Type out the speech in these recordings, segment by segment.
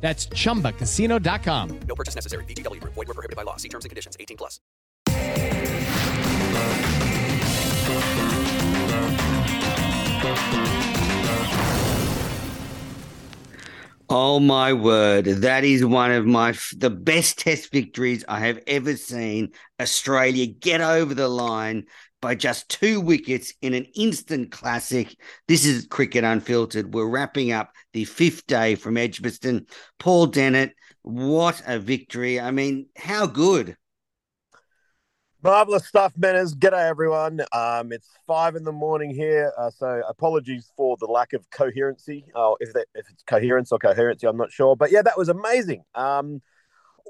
That's chumbacasino.com. No purchase necessary. VGW Group. Void were prohibited by law. See terms and conditions. 18 plus. Oh my word! That is one of my the best Test victories I have ever seen. Australia get over the line by just two wickets in an instant classic. This is Cricket Unfiltered. We're wrapping up the fifth day from Edgbaston. Paul Dennett, what a victory! I mean, how good. Marvelous stuff, Menners. G'day, everyone. Um, it's five in the morning here, uh, so apologies for the lack of coherency. Oh, if, that, if it's coherence or coherency, I'm not sure. But yeah, that was amazing. Um,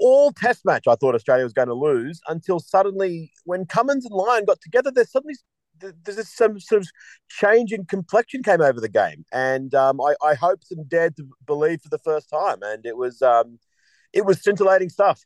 all test match, I thought Australia was going to lose until suddenly, when Cummins and Lyon got together, there's suddenly there's some sort of change in complexion came over the game, and um, I, I, hoped and dared to believe for the first time, and it was um, it was scintillating stuff.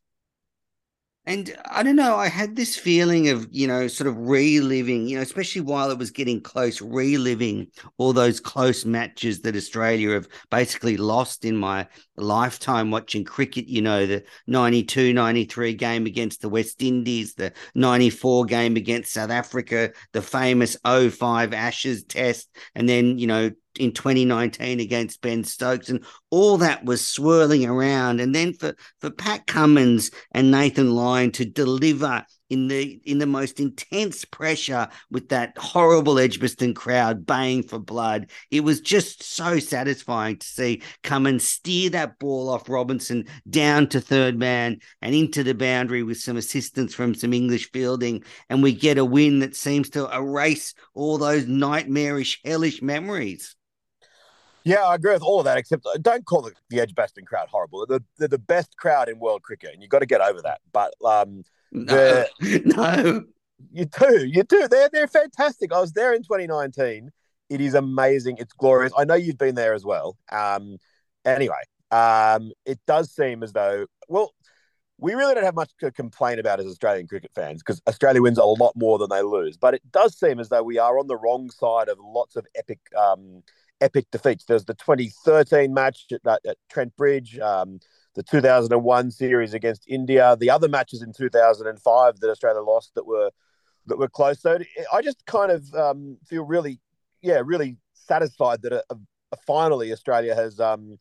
And I don't know, I had this feeling of, you know, sort of reliving, you know, especially while it was getting close, reliving all those close matches that Australia have basically lost in my lifetime watching cricket. You know, the 92 93 game against the West Indies, the 94 game against South Africa, the famous 05 Ashes test, and then, you know, in 2019 against Ben Stokes, and all that was swirling around. And then for for Pat Cummins and Nathan Lyon to deliver in the in the most intense pressure with that horrible Edgbaston crowd baying for blood. It was just so satisfying to see Cummins steer that ball off Robinson down to third man and into the boundary with some assistance from some English fielding, and we get a win that seems to erase all those nightmarish, hellish memories. Yeah, I agree with all of that, except uh, don't call the, the Edgbaston crowd horrible. They're, they're the best crowd in world cricket, and you've got to get over that. But um, no, no, you do, you do. They're they're fantastic. I was there in 2019. It is amazing. It's glorious. I know you've been there as well. Um, anyway, um, it does seem as though well, we really don't have much to complain about as Australian cricket fans because Australia wins a lot more than they lose. But it does seem as though we are on the wrong side of lots of epic. Um, epic defeats. There's the 2013 match at, at Trent Bridge, um, the 2001 series against India, the other matches in 2005 that Australia lost that were that were close. So I just kind of um, feel really, yeah, really satisfied that a, a, finally Australia has um,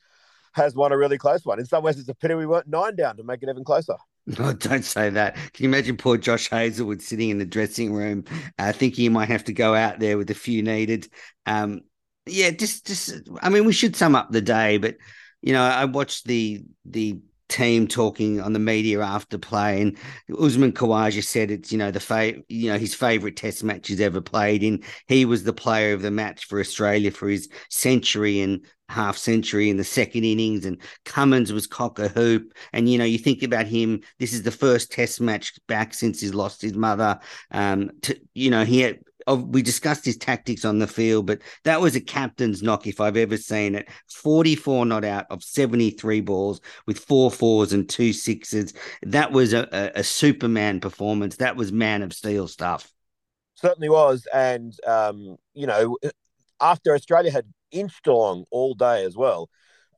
has won a really close one. In some ways, it's a pity we weren't nine down to make it even closer. No, don't say that. Can you imagine poor Josh Hazlewood sitting in the dressing room, uh, thinking he might have to go out there with a few needed? Um, yeah, just just I mean, we should sum up the day, but you know, I watched the the team talking on the media after play, and Usman Khawaja said it's you know the fa- you know his favorite Test match he's ever played in. He was the player of the match for Australia for his century and half century in the second innings, and Cummins was cock a hoop. And you know, you think about him. This is the first Test match back since he's lost his mother. Um, to, you know, he had we discussed his tactics on the field, but that was a captain's knock if I've ever seen it. 44 not out of 73 balls with four fours and two sixes. That was a, a, a Superman performance. That was man of steel stuff. Certainly was. And, um, you know, after Australia had inched along all day as well,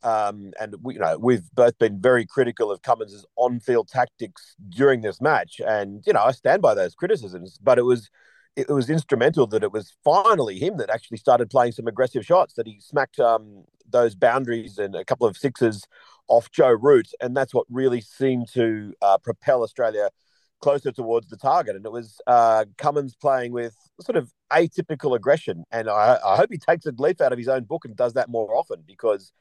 um, and we, you know we've both been very critical of Cummins' on-field tactics during this match, and you know I stand by those criticisms. But it was it was instrumental that it was finally him that actually started playing some aggressive shots. That he smacked um, those boundaries and a couple of sixes off Joe Root, and that's what really seemed to uh, propel Australia closer towards the target. And it was uh, Cummins playing with sort of atypical aggression, and I, I hope he takes a leaf out of his own book and does that more often because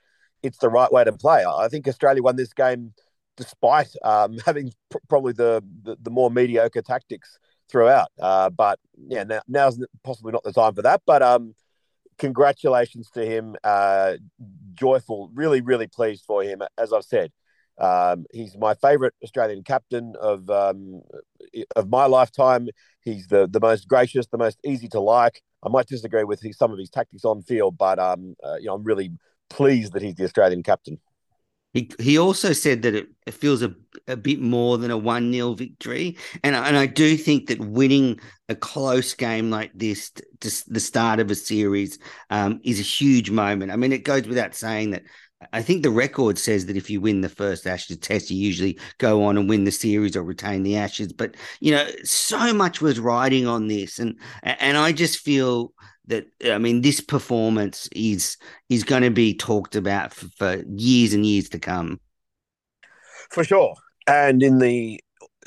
it's the right way to play. I think Australia won this game despite um, having pr- probably the, the, the more mediocre tactics throughout. Uh, but yeah, now, now's possibly not the time for that. But um, congratulations to him. Uh, joyful, really, really pleased for him. As I've said, um, he's my favourite Australian captain of um, of my lifetime. He's the the most gracious, the most easy to like. I might disagree with his, some of his tactics on field, but um, uh, you know, I'm really pleased that he's the Australian captain. He he also said that it, it feels a, a bit more than a 1 0 victory. And, and I do think that winning a close game like this, to the start of a series, um, is a huge moment. I mean, it goes without saying that I think the record says that if you win the first Ashes test, you usually go on and win the series or retain the Ashes. But you know, so much was riding on this, and and I just feel that I mean, this performance is is going to be talked about for, for years and years to come. For sure, and in the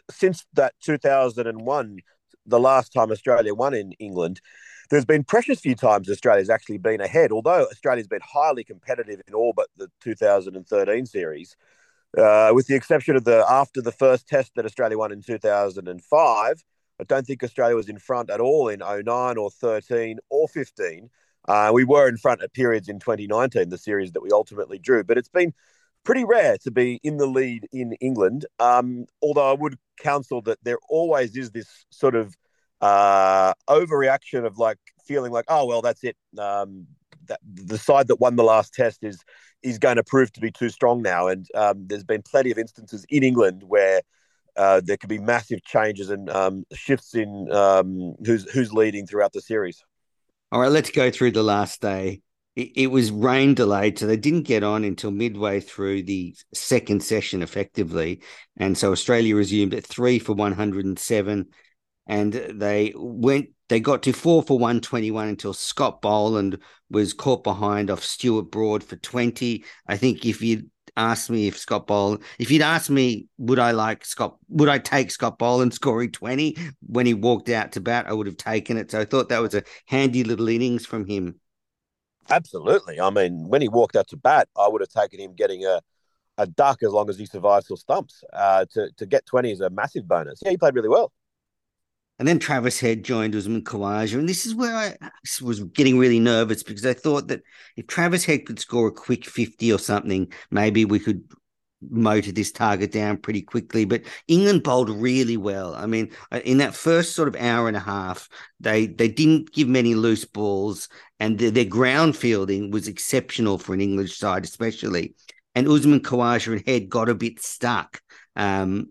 since that 2001, the last time Australia won in England, there's been precious few times Australia's actually been ahead. Although Australia's been highly competitive in all but the 2013 series, uh, with the exception of the after the first Test that Australia won in 2005 I don't think Australia was in front at all in 09 or 13 or 15. Uh, we were in front at periods in 2019, the series that we ultimately drew, but it's been pretty rare to be in the lead in England. Um, although I would counsel that there always is this sort of uh, overreaction of like feeling like, oh well, that's it. Um, that the side that won the last test is is going to prove to be too strong now, and um, there's been plenty of instances in England where uh, there could be massive changes and um, shifts in um, who's who's leading throughout the series. All right, let's go through the last day. It, it, was rain delayed, so they didn't get on until midway through the second session, effectively. And so Australia resumed at three for 107, and they went. They got to four for 121 until Scott Boland was caught behind off Stuart Broad for 20. I think if you asked me if Scott Boland, if you'd asked me, would I like Scott, would I take Scott Boland scoring 20 when he walked out to bat, I would have taken it. So I thought that was a handy little innings from him. Absolutely. I mean, when he walked out to bat, I would have taken him getting a, a duck as long as he survives till stumps. Uh, to, to get 20 is a massive bonus. Yeah, he played really well. And then Travis Head joined Usman Khawaja. And this is where I was getting really nervous because I thought that if Travis Head could score a quick 50 or something, maybe we could motor this target down pretty quickly. But England bowled really well. I mean, uh, in that first sort of hour and a half, they they didn't give many loose balls, and the, their ground fielding was exceptional for an English side, especially. And Usman Khawaja and Head got a bit stuck. Um,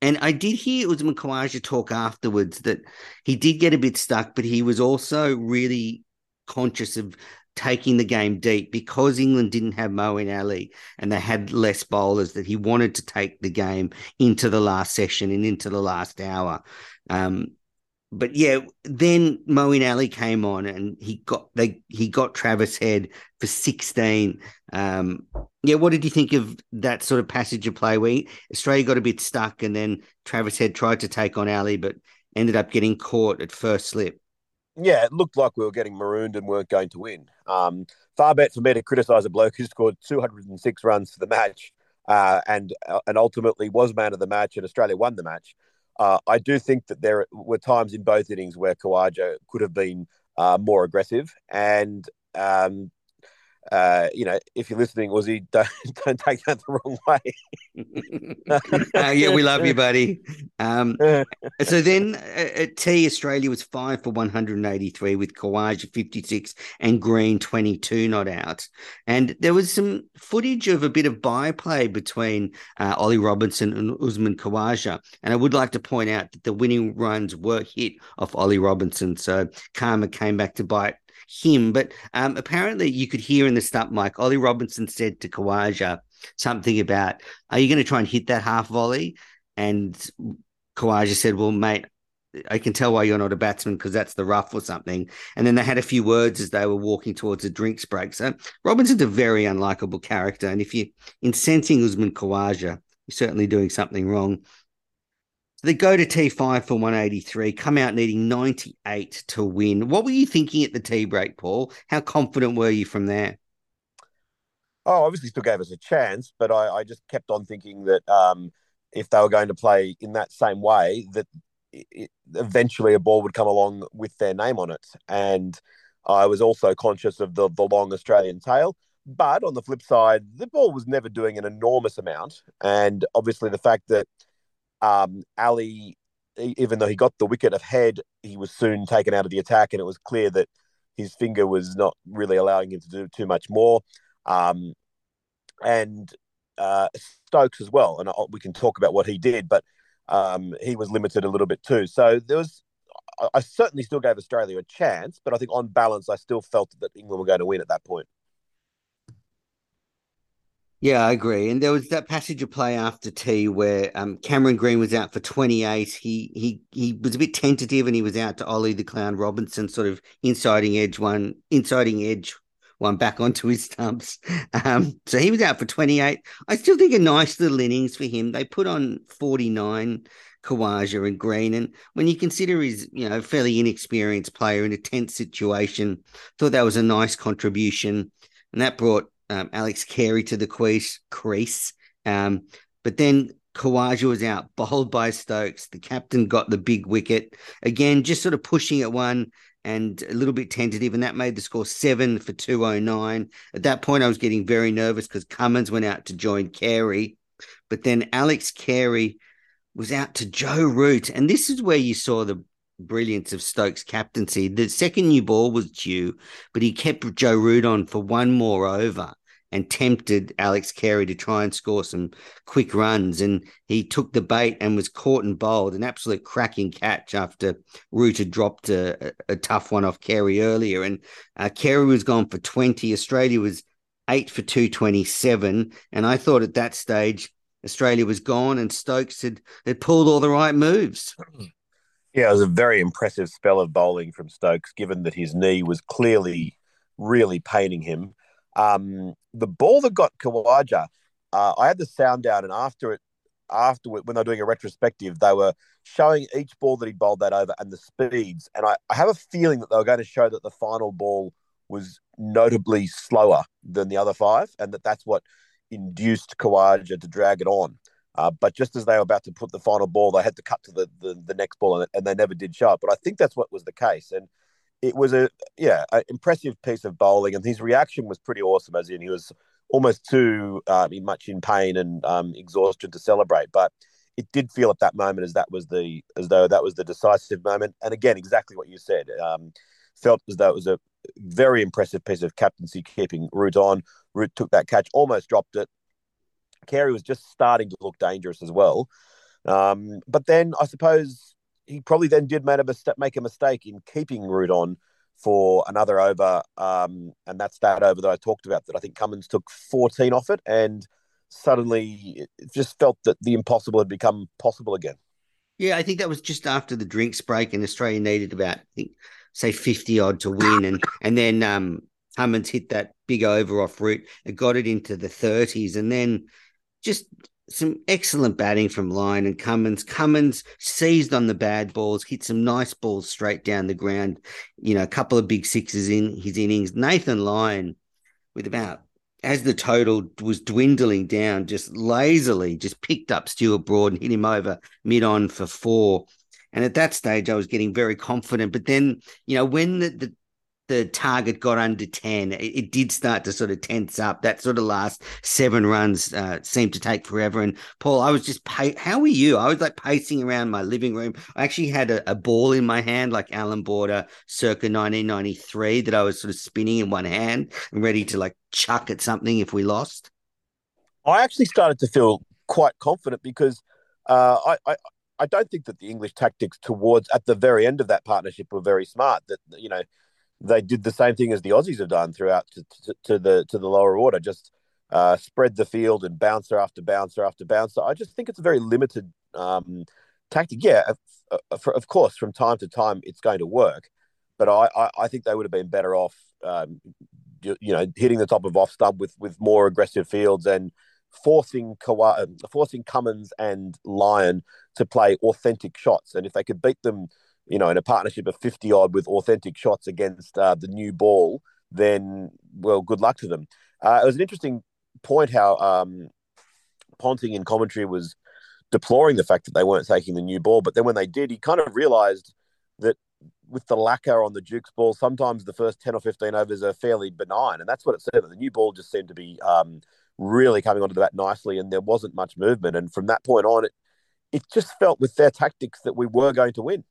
and I did hear Usman Khawaja talk afterwards that he did get a bit stuck, but he was also really conscious of taking the game deep because England didn't have Moeen Ali and they had less bowlers that he wanted to take the game into the last session and into the last hour. Um, but yeah, then Moeen Ali came on and he got they he got Travis Head for 16. Um, yeah, what did you think of that sort of passage of play where Australia got a bit stuck and then Travis Head tried to take on Ali, but ended up getting caught at first slip? Yeah, it looked like we were getting marooned and weren't going to win. Um, far bet for me to criticise a bloke who scored 206 runs for the match uh, and uh, and ultimately was man of the match and Australia won the match. Uh, I do think that there were times in both innings where Khawaja could have been uh, more aggressive, and um, uh, you know, if you're listening, Aussie, don't don't take that the wrong way. uh, yeah, we love you, buddy. Um, so then uh, at tea, Australia was five for 183 with Khawaja 56 and Green 22 not out. And there was some footage of a bit of byplay between uh, Ollie Robinson and Usman Khawaja. And I would like to point out that the winning runs were hit off Ollie Robinson. So karma came back to bite him. But um, apparently, you could hear in the stump mic, Ollie Robinson said to Khawaja something about, Are you going to try and hit that half volley? And Khawaja said, Well, mate, I can tell why you're not a batsman because that's the rough or something. And then they had a few words as they were walking towards a drinks break. So Robinson's a very unlikable character. And if you're incensing Usman Khawaja, you're certainly doing something wrong. So they go to T5 for 183, come out needing 98 to win. What were you thinking at the tea break, Paul? How confident were you from there? Oh, obviously still gave us a chance, but I, I just kept on thinking that um, if they were going to play in that same way, that it, eventually a ball would come along with their name on it. And I was also conscious of the, the long Australian tail. But on the flip side, the ball was never doing an enormous amount. And obviously the fact that um, Ali, even though he got the wicket of ahead, he was soon taken out of the attack, and it was clear that his finger was not really allowing him to do too much more. Um, and uh, Stokes as well, and we can talk about what he did, but um, he was limited a little bit too. So there was, I certainly still gave Australia a chance, but I think on balance, I still felt that England were going to win at that point. Yeah, I agree. And there was that passage of play after tea where um, Cameron Green was out for 28. He he he was a bit tentative and he was out to Ollie the Clown Robinson, sort of inside edge one, inside edge one back onto his stumps. Um, so he was out for 28. I still think a nice little innings for him. They put on 49 Khawaja and Green. And when you consider he's, you know, fairly inexperienced player in a tense situation, thought that was a nice contribution. And that brought um, Alex Carey to the crease. crease. Um, but then Khawaja was out, bowled by Stokes. The captain got the big wicket. Again, just sort of pushing at one and a little bit tentative, and that made the score seven for 209. At that point, I was getting very nervous because Cummins went out to join Carey. But then Alex Carey was out to Joe Root. And this is where you saw the brilliance of Stokes' captaincy. The second new ball was due, but he kept Joe Root on for one more over and tempted Alex Carey to try and score some quick runs. And he took the bait and was caught and bowled, an absolute cracking catch after Root had dropped a, a tough one off Carey earlier. And uh, Carey was gone for 20. Australia was eight for 227. And I thought at that stage, Australia was gone and Stokes had, had pulled all the right moves. Yeah, it was a very impressive spell of bowling from Stokes, given that his knee was clearly really paining him. Um, the ball that got Khawaja, uh, I had the sound down, and after it, after when they're doing a retrospective, they were showing each ball that he bowled that over and the speeds. And I, I have a feeling that they were going to show that the final ball was notably slower than the other five, and that that's what induced Khawaja to drag it on. Uh, but just as they were about to put the final ball, they had to cut to the, the, the next ball, and, and, they never did show up. But I think that's what was the case. And it was a yeah, an impressive piece of bowling, and his reaction was pretty awesome. As in, he was almost too uh, much in pain and um, exhaustion to celebrate, but it did feel at that moment as that was the as though that was the decisive moment. And again, exactly what you said. Um, felt as though it was a very impressive piece of captaincy keeping Root on. Root took that catch, almost dropped it. Carey was just starting to look dangerous as well. Um, but then I suppose he probably then did make a, mistake, make a mistake in keeping Root on for another over, um, and that's that over that I talked about. That I think Cummins took 14 off it, and suddenly it just felt that the impossible had become possible again. Yeah, I think that was just after the drinks break, and Australia needed about, I think, say 50 odd to win, and and then um, Cummins hit that big over off Root, it got it into the 30s, and then just some excellent batting from Lyon and Cummins. Cummins seized on the bad balls, hit some nice balls straight down the ground. You know, a couple of big sixes in his innings. Nathan Lyon, with about as the total was dwindling down, just lazily just picked up Stuart Broad and hit him over mid on for four. And at that stage, I was getting very confident. But then, you know, when the, the the target got under 10, it, it, did start to sort of tense up. That sort of last seven runs uh, seemed to take forever. And Paul, I was just, pa- how were you? I was like pacing around my living room. I actually had a, a ball in my hand, like Allan Border circa 1993, that I was sort of spinning in one hand and ready to like chuck at something if we lost. I actually started to feel quite confident because uh, I, I I don't think that the English tactics towards at the very end of that partnership were very smart. That you know they did the same thing as the Aussies have done throughout to, to, to the to the lower order, just uh, spread the field and bouncer after bouncer after bouncer. I just think it's a very limited um, tactic. Yeah, of, of, course, from time to time it's going to work, but I, I, I think they would have been better off, um, you, you, know, hitting the top of off stump with with more aggressive fields and forcing Kawa, um, forcing Cummins and Lyon to play authentic shots. And if they could beat them, you know, in a partnership of 50 odd with authentic shots against uh, the new ball, then, well, good luck to them. Uh, it was an interesting point how um, Ponting in commentary was deploring the fact that they weren't taking the new ball. But then when they did, he kind of realized that with the lacquer on the Duke's ball, sometimes the first 10 or 15 overs are fairly benign. And that's what it said. The new ball just seemed to be um, really coming onto the bat nicely, and there wasn't much movement. And from that point on, it it just felt with their tactics that we were going to win.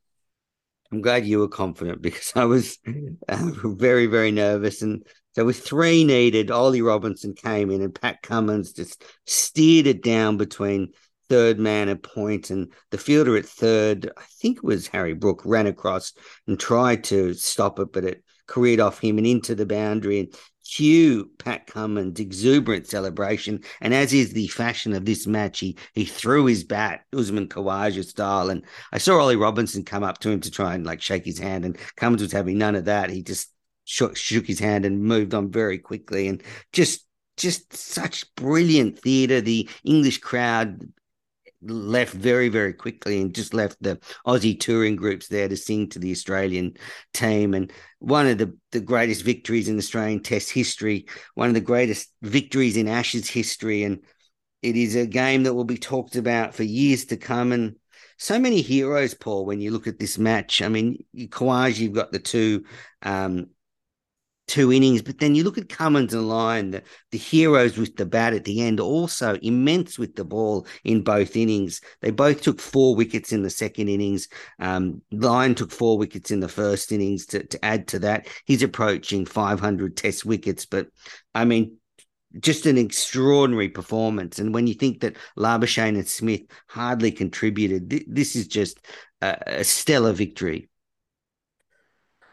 I'm glad you were confident because I was uh, very, very nervous. And so with three needed, Ollie Robinson came in and Pat Cummins just steered it down between third man at point and the fielder at third, I think it was Harry Brook, ran across and tried to stop it, but it careered off him and into the boundary. And cue Pat Cummins' exuberant celebration. And as is the fashion of this match, he, he threw his bat, Usman Khawaja style. And I saw Ollie Robinson come up to him to try and like shake his hand, and Cummins was having none of that. He just shook, shook his hand and moved on very quickly. And just just such brilliant theatre. The English crowd left very, very quickly and just left the Aussie touring groups there to sing to the Australian team. And one of the, the greatest victories in Australian Test history, one of the greatest victories in Ashes history. And it is a game that will be talked about for years to come. And so many heroes, Paul, when you look at this match. I mean, Khawaja, you've got the two um, two innings. But then you look at Cummins and Lyon, the, the heroes with the bat at the end, also immense with the ball in both innings. They both took four wickets in the second innings. Um, Lyon took four wickets in the first innings to, to add to that. He's approaching 500 test wickets. But I mean, just an extraordinary performance. And when you think that Labuschagne and Smith hardly contributed, th- this is just a, a stellar victory.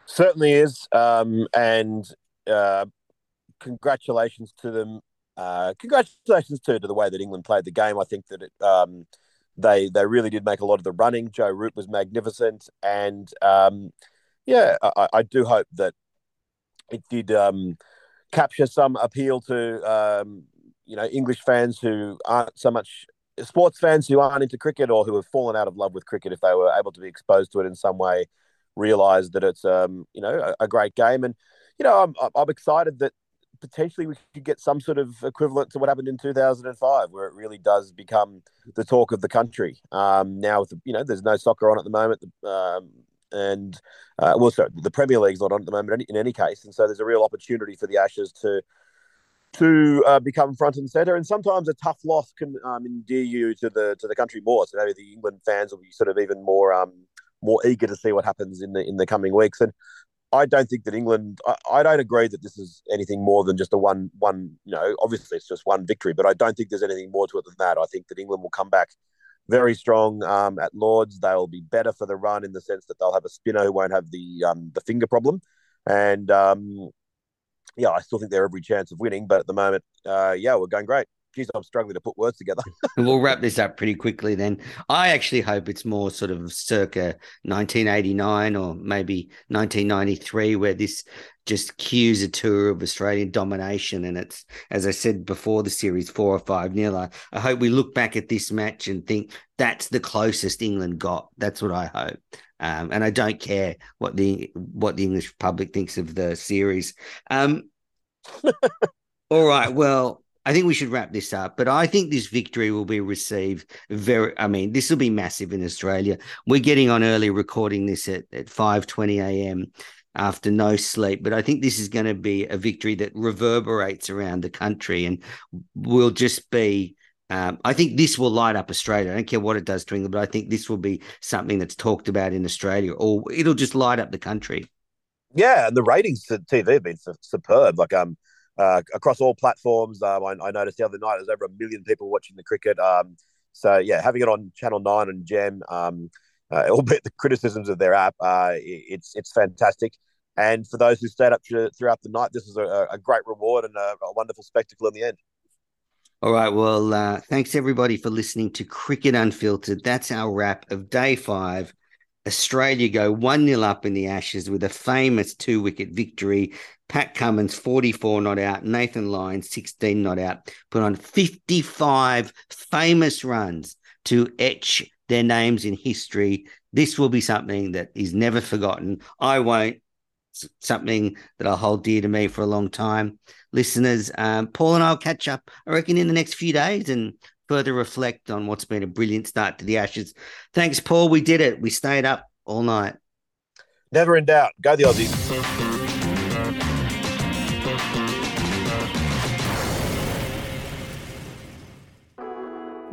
Certainly is. Um, and uh, congratulations to them. Uh, congratulations to, to the way that England played the game. I think that it, um, they they really did make a lot of the running. Joe Root was magnificent, and um, yeah, I, I, do hope that it did um, capture some appeal to um, you know English fans who aren't so much sports fans who aren't into cricket or who have fallen out of love with cricket if they were able to be exposed to it in some way realize that it's um you know a, a great game and you know I'm I'm excited that potentially we could get some sort of equivalent to what happened in 2005 where it really does become the talk of the country um now with the, you know there's no soccer on at the moment um and uh, well, sorry, the Premier League's not on at the moment in any case, and so there's a real opportunity for the Ashes to to uh, become front and center. And sometimes a tough loss can um, endear you to the to the country more. So maybe the England fans will be sort of even more um, more eager to see what happens in the in the coming weeks. And I don't think that England. I, I, don't agree that this is anything more than just a one one. You know, obviously it's just one victory, but I don't think there's anything more to it than that. I think that England will come back very strong um, at Lords. They'll be better for the run in the sense that they'll have a spinner who won't have the um, the finger problem, and um, yeah, I still think they're every chance of winning. But at the moment, uh, yeah, we're going great geez, I'm struggling to put words together. we'll wrap this up pretty quickly then. I actually hope it's more sort of circa 1989 or maybe 1993, where this just cues a tour of Australian domination. And it's, as I said before, the series four or five nil. I, I hope we look back at this match and think that's the closest England got. That's what I hope. Um, and I don't care what the what the English public thinks of the series. Um, all right. Well, I think we should wrap this up, but I think this victory will be received very. I mean, this will be massive in Australia. We're getting on early, recording this at at five twenty a.m. after no sleep. But I think this is going to be a victory that reverberates around the country and will just be. Um, I think this will light up Australia. I don't care what it does to England, but I think this will be something that's talked about in Australia, or it'll just light up the country. Yeah, and the ratings to TV have been superb. Like um, uh, across all platforms. Um, I, I, noticed the other night there's over a million people watching the cricket. Um, so yeah, having it on Channel Nine and Gem, um, uh, albeit the criticisms of their app, uh, it's it's fantastic. And for those who stayed up throughout the night, this was a, a great reward and a, a, wonderful spectacle in the end. All right. Well, uh, thanks everybody for listening to Cricket Unfiltered. That's our wrap of day five. Australia go 1 0 up in the Ashes with a famous two wicket victory. Pat Cummins, 44 not out. Nathan Lyon, 16 not out. Put on 55 famous runs to etch their names in history. This will be something that is never forgotten. I won't. Something that I'll hold dear to me for a long time. Listeners, um, Paul and I'll catch up, I reckon, in the next few days and further reflect on what's been a brilliant start to the Ashes. Thanks, Paul. We did it. We stayed up all night. Never in doubt. Go the Aussies.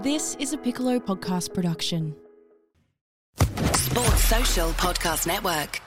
This is a Piccolo podcast production. Sports Social Podcast Network.